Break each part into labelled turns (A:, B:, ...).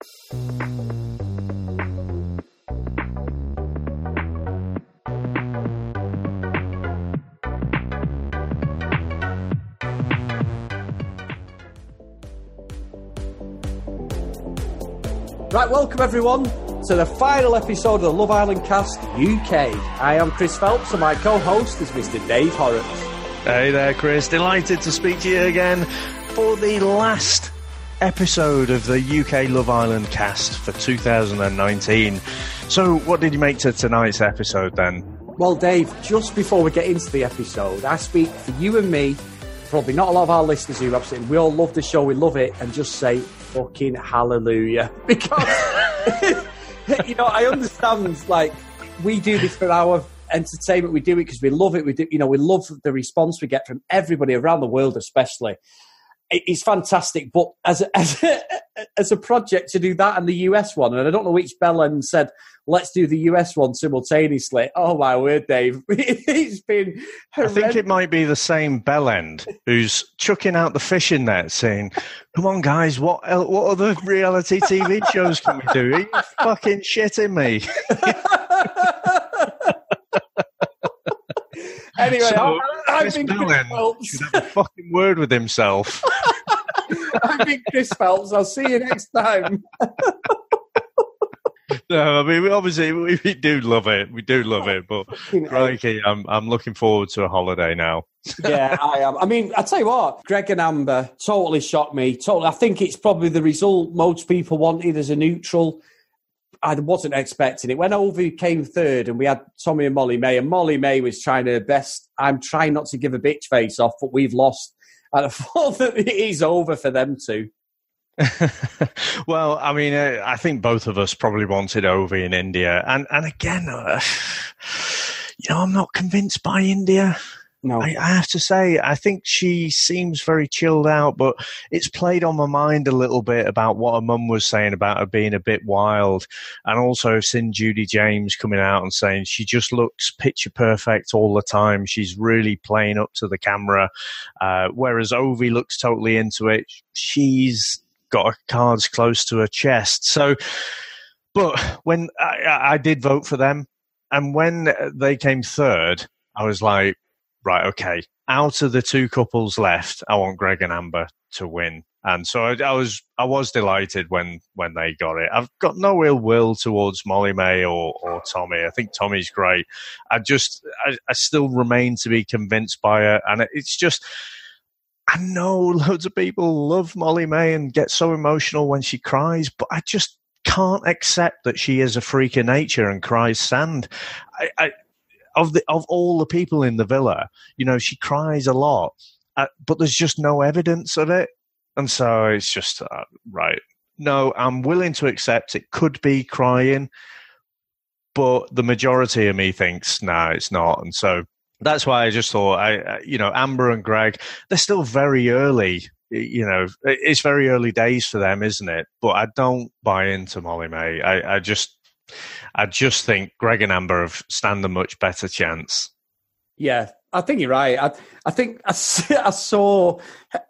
A: Right, welcome everyone to the final episode of the Love Island Cast UK. I am Chris Phelps and my co-host is Mr. Dave Horrocks.
B: Hey there, Chris. Delighted to speak to you again for the last episode of the UK Love Island cast for 2019. So, what did you make to tonight's episode then?
A: Well, Dave, just before we get into the episode, I speak for you and me, probably not a lot of our listeners who absolutely, we all love the show, we love it, and just say fucking hallelujah. Because, you know, I understand, like, we do this for our entertainment, we do it because we love it, we do, you know, we love the response we get from everybody around the world, especially. It- It's fantastic, but as a, as a, as a project to do that and the US one, and I don't know which bellend said, let's do the US one simultaneously. Oh my word, Dave. it's been
B: I think it might be the same bellend who's chucking out the fishing net saying, Come on, guys, what, el- what other reality TV shows can we do? Are you fucking shitting me?
A: Anyway,
B: So,
A: I, I've
B: Chris
A: been Chris Phelps.
B: should have a fucking word with himself.
A: I've been Chris Phelps. I'll see you next time.
B: No, I mean, we obviously, we, we do love it. We do love it, but crikey, I'm, I'm looking forward to a holiday now.
A: yeah, I am. I mean, I tell you what, Greg and Amber totally shocked me. Totally, I think it's probably the result most people wanted as a neutral. I wasn't expecting it. When Ovie came third and we had Tommy and Molly-Mae, and Molly-Mae was trying her best. I'm trying not to give a bitch face off, but we've lost. And I thought that it is over for them too.
B: well, I mean, uh, I think both of us probably wanted Ovie in India, and and again, uh, you know, I'm not convinced by India.
A: No,
B: I, I have to say, I think she seems very chilled out, but it's played on my mind a little bit about what her mum was saying about her being a bit wild. And also seen Judi James coming out and saying she just looks picture perfect all the time. She's really playing up to the camera. Uh, whereas Ovie looks totally into it. She's got her cards close to her chest. So, but when I I did vote for them, and when they came third, I was like, right, okay, out of the two couples left, I want Greg and Amber to win. And so I, I was, I was delighted when, when they got it. I've got no ill will towards Molly-Mae or, or Tommy. I think Tommy's great. I just, I, I still remain to be convinced by it. And it's just, I know loads of people love Molly-Mae and get so emotional when she cries, but I just can't accept that she is a freak of nature and cries sand. I, I of the of all the people in the villa, you know, she cries a lot, uh, but there's just no evidence of it, and so it's just uh, right. No, I'm willing to accept it could be crying, but the majority of me thinks no, nah, it's not, and so that's why I just thought I, you know, Amber and Greg, they're still very early. You know, it's very early days for them, isn't it? But I don't buy into Molly-Mae. I, I just, I just think Greg and Amber have stand a much better chance.
A: Yeah, I think you're right. I, I think I, I saw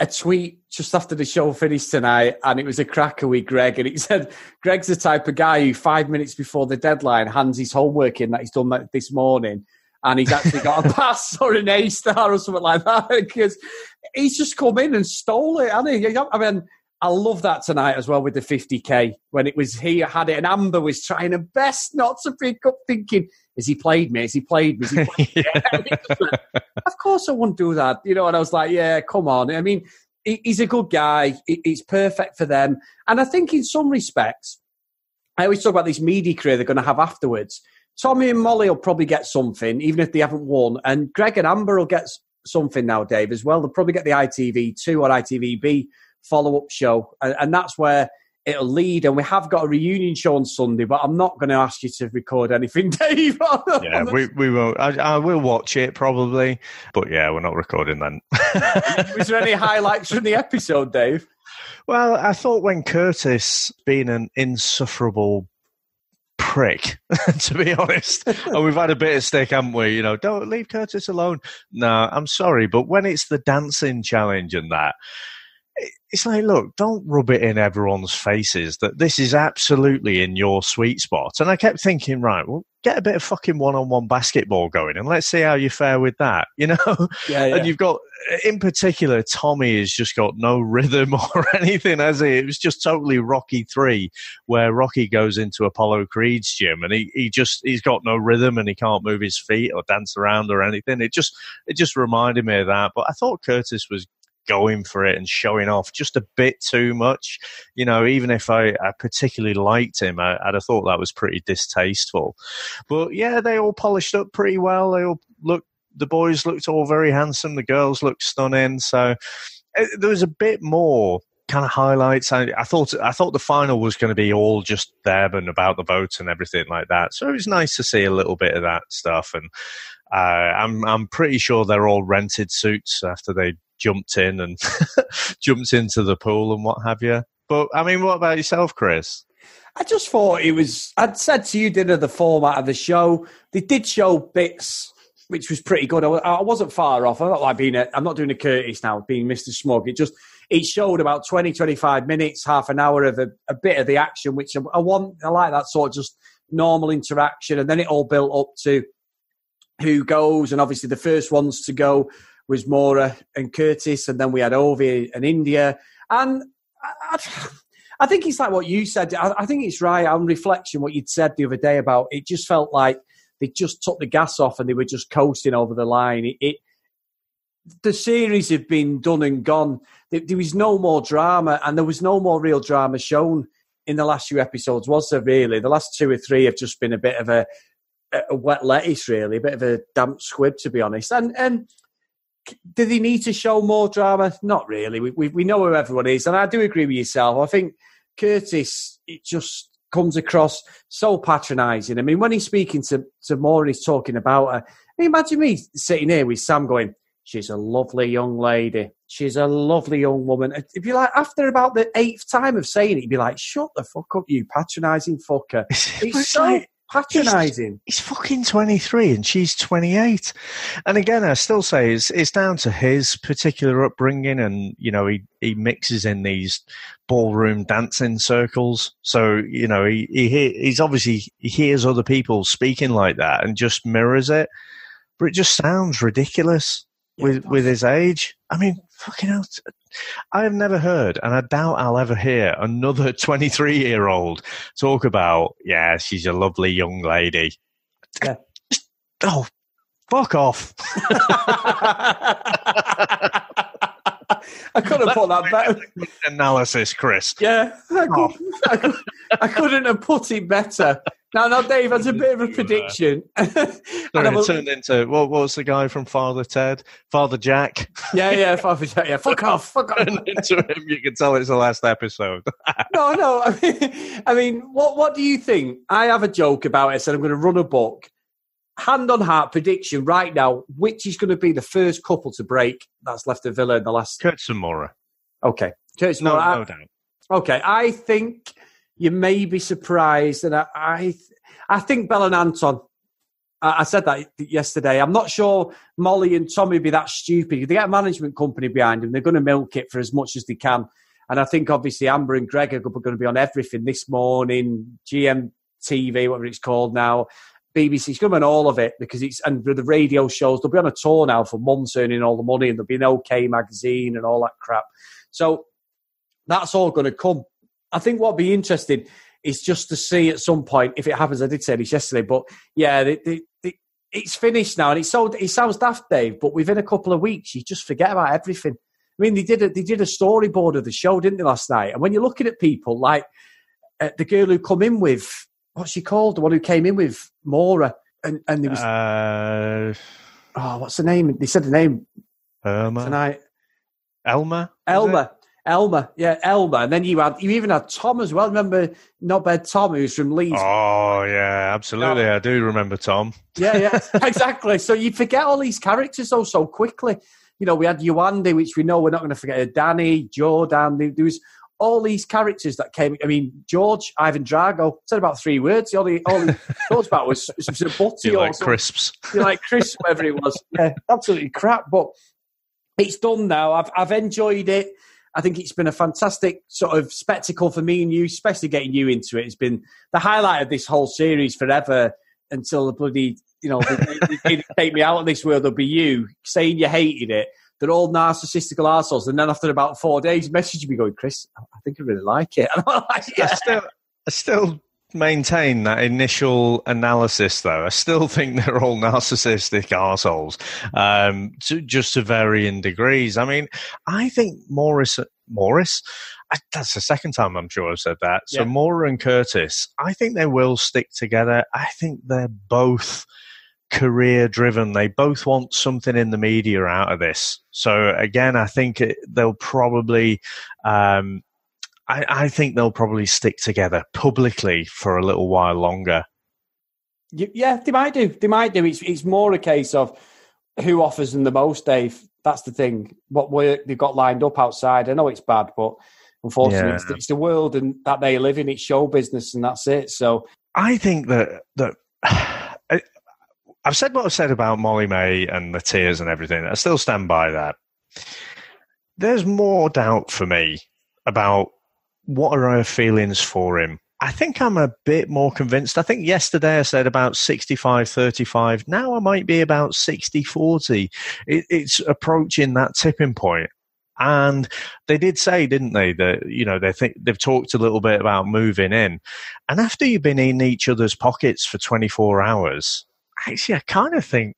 A: a tweet just after the show finished tonight, and it was a cracker with Greg, and it said Greg's the type of guy who five minutes before the deadline hands his homework in that he's done that this morning, and he's actually got a pass or an A star or something like that because he's just come in and stole it, hasn't he? I mean. I love that tonight as well with the 50k when it was he had it and Amber was trying her best not to pick up thinking, has he played me? Has he played me? He played me? of course I wouldn't do that. You know, and I was like, yeah, come on. I mean, he's a good guy. He's perfect for them. And I think in some respects, I always talk about this media career they're going to have afterwards. Tommy and Molly will probably get something, even if they haven't won. And Greg and Amber will get something now, Dave, as well. They'll probably get the ITV2 or ITVBe follow up show. And, and that's where it'll lead. And we have got a reunion show on Sunday, but I'm not going to ask you to record anything, Dave.
B: Yeah, we we will. I, I will watch it probably, but yeah, we're not recording then.
A: Was there any highlights from the episode, Dave?
B: well, I thought when Curtis being an insufferable prick, to be honest, and we've had a bit of stick, haven't we? You know, don't leave Curtis alone. No, I'm sorry, but when it's the dancing challenge and that. It's like, look, don't rub it in everyone's faces that this is absolutely in your sweet spot. And I kept thinking, right, well, get a bit of fucking one-on-one basketball going, and let's see how you fare with that. You know,
A: Yeah, yeah.
B: and you've got, in particular, Tommy has just got no rhythm or anything, has he? It was just totally Rocky Three, where Rocky goes into Apollo Creed's gym and he, he just he's got no rhythm and he can't move his feet or dance around or anything. It just it just reminded me of that. But I thought Curtis was going for it and showing off just a bit too much. You know, even if I, I particularly liked him, I, I'd have thought that was pretty distasteful. But yeah, they all polished up pretty well. They all looked, the boys looked all very handsome. The girls looked stunning. So eh, there was a bit more kind of highlights. I, I thought I thought the final was going to be all just them and about the votes and everything like that. So it was nice to see a little bit of that stuff. And uh, I'm I'm pretty sure they're all rented suits after they jumped in and jumped into the pool and what have you. But I mean, what about yourself, Chris?
A: I just thought it was. I'd said to you, dinner the format of the show. They did show bits, which was pretty good. I, I wasn't far off. I'm not like being. A, I'm not doing a Curtis now, being Mr. Smug. It just it showed about 20, 25 minutes, half an hour of a, a bit of the action, which I, I want. I like that sort of just normal interaction, and then it all built up to who goes, and obviously the first ones to go was Maura and Curtis, and then we had Ovie and India, and. I, I, think it's like what you said. I, I think it's right on reflection what you'd said the other day about it. Just felt like they just took the gas off and they were just coasting over the line. It, it the series had been done and gone. There was no more drama, and there was no more real drama shown in the last few episodes. Was there really? The last two or three have just been a bit of a, a wet lettuce, really, a bit of a damp squib, to be honest. And and do they need to show more drama? Not really. We, we, we know who everyone is. And I do agree with yourself. I think Curtis, it just comes across so patronising. I mean, when he's speaking to, to Maura, he's talking about her. I mean, imagine me sitting here with Sam going, she's a lovely young lady. She's a lovely young woman. If you like, after about the eighth time of saying it, you'd be like, shut the fuck up, you patronising fucker.
B: It's
A: It's so
B: like-
A: patronising.
B: He's fucking 23 and she's 28. And again, I still say it's, it's down to his particular upbringing and, you know, he, he mixes in these ballroom dancing circles. So, you know, he, he, he's obviously, he hears other people speaking like that and just mirrors it. But it just sounds ridiculous
A: Yeah,
B: with, with his age. I mean, fucking hell. I have never heard, and I doubt I'll ever hear another 23 year old talk about, yeah, she's a lovely young lady.
A: Yeah.
B: Oh, fuck off.
A: I couldn't have put that better.
B: Analysis, Chris.
A: Yeah, I, could, I, could, I couldn't have put it better. Now, now, Dave, that's a bit of a prediction. And
B: Sorry, it turned into, what, what was the guy from Father Ted? Father Jack.
A: yeah, yeah, Father Jack, yeah, fuck off, fuck off.
B: Turned into him. You can tell it's the last episode.
A: No, no. I mean, I mean, what what do you think? I have a joke about it. Said I'm going to run a book. Hand on heart prediction right now. Which is going to be the first couple to break? That's left the villa in the last.
B: Curtis and Maura.
A: Okay, Curtis
B: No, no doubt.
A: Okay, I think you may be surprised, and I, I, I think Belle and Anton. I I said that yesterday. I'm not sure Molly and Tommy be that stupid. They get a management company behind them, they're going to milk it for as much as they can. And I think obviously Amber and Greg are going to be on everything this morning, GMTV, whatever it's called now, BBC. It's going to be on all of it because it's and the radio shows. They'll be on a tour now for months earning all the money, and there'll be an OK magazine and all that crap. So that's all going to come. I think what'd be interesting is just to see at some point if it happens. I did say this yesterday, but yeah, the, the, the, it's finished now, and it's so it sounds daft, Dave. But within a couple of weeks, you just forget about everything. I mean, they did a, they did a storyboard of the show, didn't they, last night? And when you're looking at people like uh, the girl who come in with what's she called, the one who came in with Maura, and and there was
B: Uh,
A: oh, what's the name? They said the name
B: Irma.
A: tonight.
B: Elma?
A: Elma. Elma, yeah, Elma, and then you had you even had Tom as well. Remember, not bad Tom, who's from Leeds.
B: Oh, yeah, absolutely. I do remember Tom.
A: Yeah, yeah, exactly. So you forget all these characters so so quickly. You know, we had Yewande, which we know we're not going to forget. Danny, Jordan. There was all these characters that came. I mean, George, Ivan Drago said about three words. All he, all he talked about was, was a butty
B: You
A: or
B: like
A: something.
B: crisps.
A: You like Chris, whatever it was. Yeah, absolutely crap. But it's done now. I've I've enjoyed it. I think it's been a fantastic sort of spectacle for me and you, especially getting you into it. It's been the highlight of this whole series forever until the bloody, you know, they, they, they take me out of this world. There'll be you saying you hated it. They're all narcissistical assholes. And then after about four days, message me going, Chris, I think I really like it. And I'm like, yeah.
B: I still, I still maintain that initial analysis, though. I still think they're all narcissistic assholes, um, to, just to varying degrees. I mean, I think Morris, Morris, I, that's the second time I'm sure I've said that. So yeah. Maura and Curtis, I think they will stick together. I think they're both career driven. They both want something in the media out of this. So again, I think it, they'll probably, um, I, I, think they'll probably stick together publicly for a little while longer.
A: Yeah, they might do. They might do. It's it's more a case of who offers them the most, Dave. That's the thing. What work they've got lined up outside. I know it's bad, but unfortunately, yeah. it's, it's, the world and that they live in. It's show business, and that's it. So
B: I think that that. I've said what I've said about Molly-Mae and the tears and everything. I still stand by that. There's more doubt for me about what are our feelings for him. I think I'm a bit more convinced. I think yesterday I said about 65 35. Now I might be about 60 40. It, it's approaching that tipping point. And they did say, didn't they, that you know they think they've talked a little bit about moving in, and after you've been in each other's pockets for 24 hours, actually, I kind of think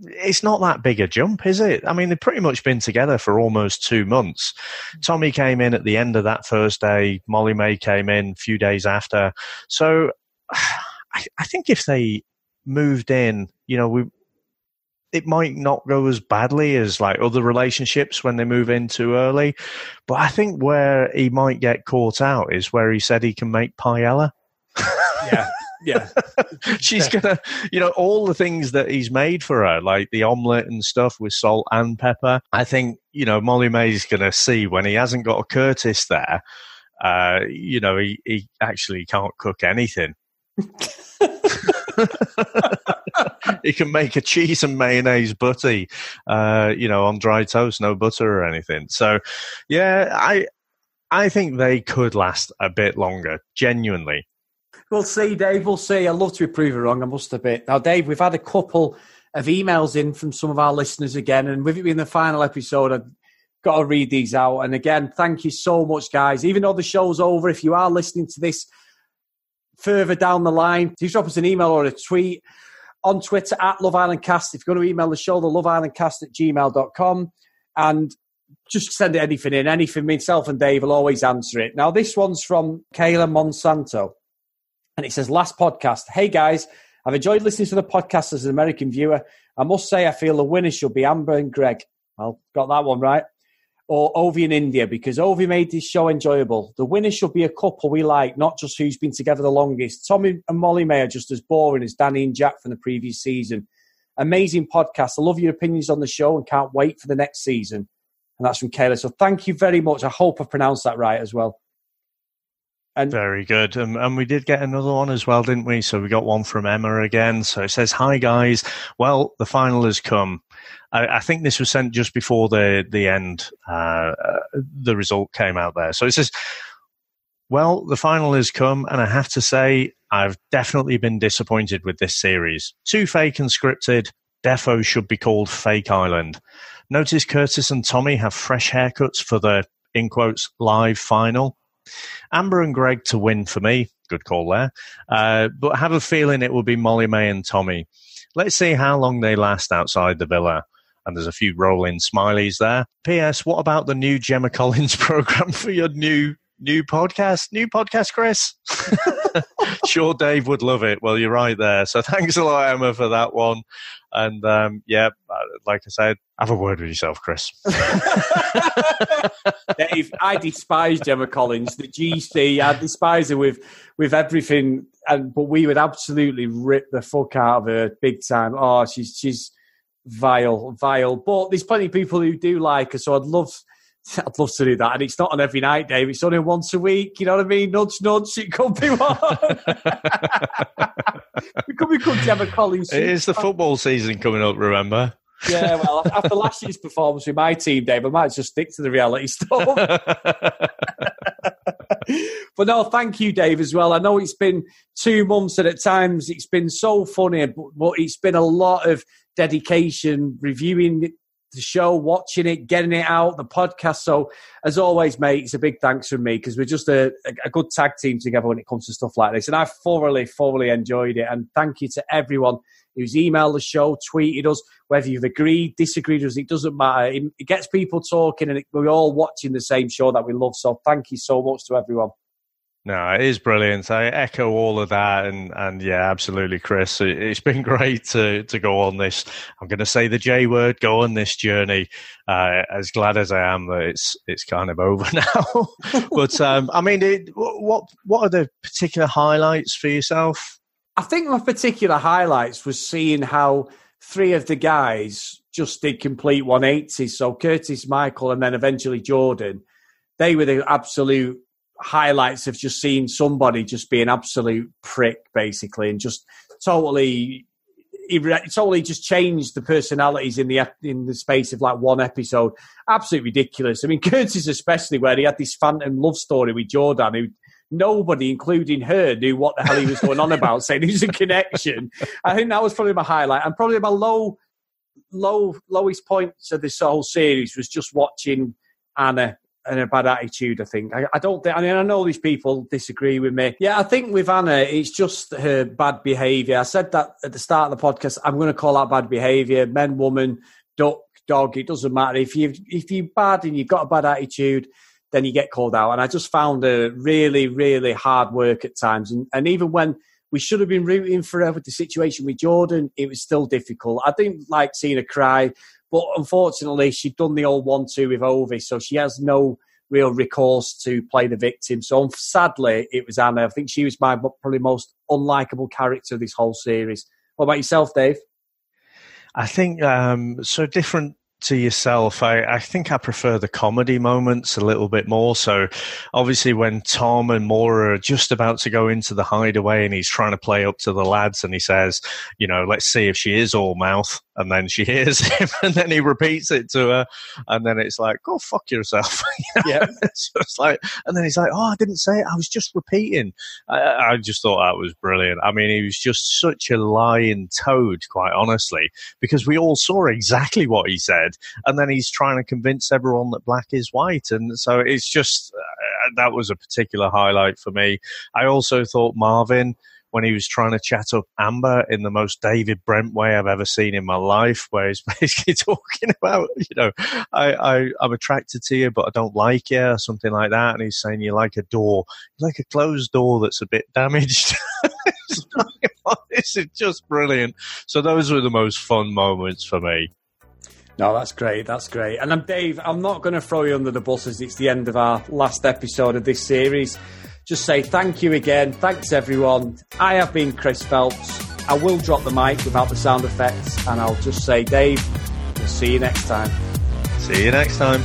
B: it's not that big a jump, is it? I mean, they've pretty much been together for almost two months. Mm. Tommy came in at the end of that first day. Molly-Mae came in a few days after. So I, I think if they moved in, you know, we, it might not go as badly as like other relationships when they move in too early. But I think where he might get caught out is where he said he can make paella.
A: yeah yeah.
B: She's gonna, you know, all the things that he's made for her, like the omelette and stuff with salt and pepper. I think, you know, Molly-Mae's gonna see when he hasn't got a Curtis there, uh, you know, he, he actually can't cook anything. he can make a cheese and mayonnaise butty, uh, you know, on dry toast, no butter or anything. So, yeah, I, I think they could last a bit longer, genuinely.
A: We'll see, Dave. We'll see. I'd love to be proven wrong. I must admit. Now, Dave, we've had a couple of emails in from some of our listeners again, and with it being the final episode, I've got to read these out. And again, thank you so much, guys. Even though the show's over, if you are listening to this further down the line, please drop us an email or a tweet on Twitter at Love Island Cast. If you're going to email the show, the Love Island Cast at gmail.com. And just send anything in, anything. Myself and Dave will always answer it. Now, this one's from Kayla Monsanto. And it says, last podcast. Hey guys, I've enjoyed listening to the podcast as an American viewer. I must say, I feel the winner should be Amber and Greg. Well, got that one right. Or Ovie in India, because Ovie made this show enjoyable. The winner should be a couple we like, not just who's been together the longest. Tommy and Molly-Mae are just as boring as Dani and Jack from the previous season. Amazing podcast. I love your opinions on the show and can't wait for the next season. And that's from Kayla. So thank you very much. I hope I pronounced that right as well.
B: And Very good. Um, and we did get another one as well, didn't we? So we got one from Emma again. So it says, Hi guys. Well, the final has come. I, I think this was sent just before the, the end, uh, uh, the result came out there. So it says, well, the final has come, and I have to say, I've definitely been disappointed with this series. Too fake and scripted. Defo should be called Fake Island. Notice Curtis and Tommy have fresh haircuts for the, in quotes, live final. Amber and Greg to win for me. Good call there. Uh, but have a feeling it will be Molly-Mae and Tommy. Let's see how long they last outside the villa. And there's a few rolling smileys there. P.S. What about the new Gemma Collins program for your new new podcast? New podcast, Chris? sure, Dave would love it. Well, you're right there. So thanks a lot, Emma, for that one. And um, yeah, uh, like I said, have a word with yourself, Chris.
A: Dave, I despise Gemma Collins, the GC. I despise her with with everything, and but we would absolutely rip the fuck out of her big time. Oh, she's she's vile, vile. But there's plenty of people who do like her, so I'd love. I'd love to do that. And it's not on every night, Dave. It's only once a week. You know what I mean? Nudge, nudge. It could be one. it could be called Gemma Collins.
B: It is the football season coming up, remember?
A: Yeah, well, after last year's performance with my team, Dave, I might just stick to the reality stuff. but no, thank you, Dave, as well. I know it's been two months, and at times it's been so funny, but, but it's been a lot of dedication reviewing the show, watching it, getting it out, the podcast. So, as always, mate, it's a big thanks from me because we're just a, a, good tag team together when it comes to stuff like this. And I've thoroughly, thoroughly enjoyed it. And thank you to everyone who's emailed the show, tweeted us, whether you've agreed, disagreed with us, it doesn't matter. It, it gets people talking and it, we're all watching the same show that we love. So, thank you so much to everyone.
B: No, it is brilliant. I echo all of that, and and yeah, absolutely, Chris. It, has been great to to go on this. I'm going to say the J word. Go on this journey. Uh, as glad as I am that it's it's kind of over now. but um, I mean, it, what what are the particular highlights for yourself?
A: I think my particular highlights was seeing how three of the guys just did complete 180s. So Curtis, Michael, and then eventually Jordan. They were the absolute highlights of just seeing somebody just be an absolute prick, basically, and just totally, totally just changed the personalities in the in the space of like one episode. Absolutely ridiculous. I mean, Curtis especially, where he had this phantom love story with Jordan, who nobody, including her, knew what the hell he was going on about, saying there's a connection. I think that was probably my highlight, and probably my low, low, lowest points of this whole series was just watching Anna and a bad attitude. I think. I, I, don't think. I mean, I know these people disagree with me. Yeah, I think with Anna, it's just her bad behaviour. I said that at the start of the podcast. I'm going to call that bad behaviour. Men, woman, duck, dog. It doesn't matter if you if you're bad and you've got a bad attitude. Then you get called out, and I just found her really, really hard work at times. And, and even when we should have been rooting for her with the situation with Jordan, it was still difficult. I didn't like seeing her cry. But unfortunately, she'd done the old one-two with Ovie, so she has no real recourse to play the victim. So sadly, it was Anna. I think she was my probably most unlikable character this whole series. What about yourself, Dave?
B: I think um, so different to yourself, I, I think I prefer the comedy moments a little bit more. So, obviously, when Tom and Maura are just about to go into the hideaway and he's trying to play up to the lads and he says, you know, let's see if she is all mouth and then she hears him, and then he repeats it to her, and then it's like, "Go fuck yourself."
A: yeah,
B: so it's like, and then he's like, "Oh, I didn't say it. I was just repeating." I, I, just thought that was brilliant. I mean, he was just such a lying toad, quite honestly, because we all saw exactly what he said, and then he's trying to convince everyone that black is white, and so it's just uh, that was a particular highlight for me. I also thought Marvin when he was trying to chat up Amber in the most David Brent way I've ever seen in my life, where he's basically talking about, you know, I, I, I'm attracted to you, but I don't like you, or something like that. And he's saying, You're like a door, you're like a closed door that's a bit damaged. Oh, this is just brilliant. So, those were the most fun moments for me.
A: No, that's great. That's great. And I'm Dave. I'm not going to throw you under the bus as it's the end of our last episode of this series just say thank you again. Thanks, everyone. I have been Chris Phelps. I will drop the mic without the sound effects, and I'll just say, Dave, we'll see you next time.
B: See you next time.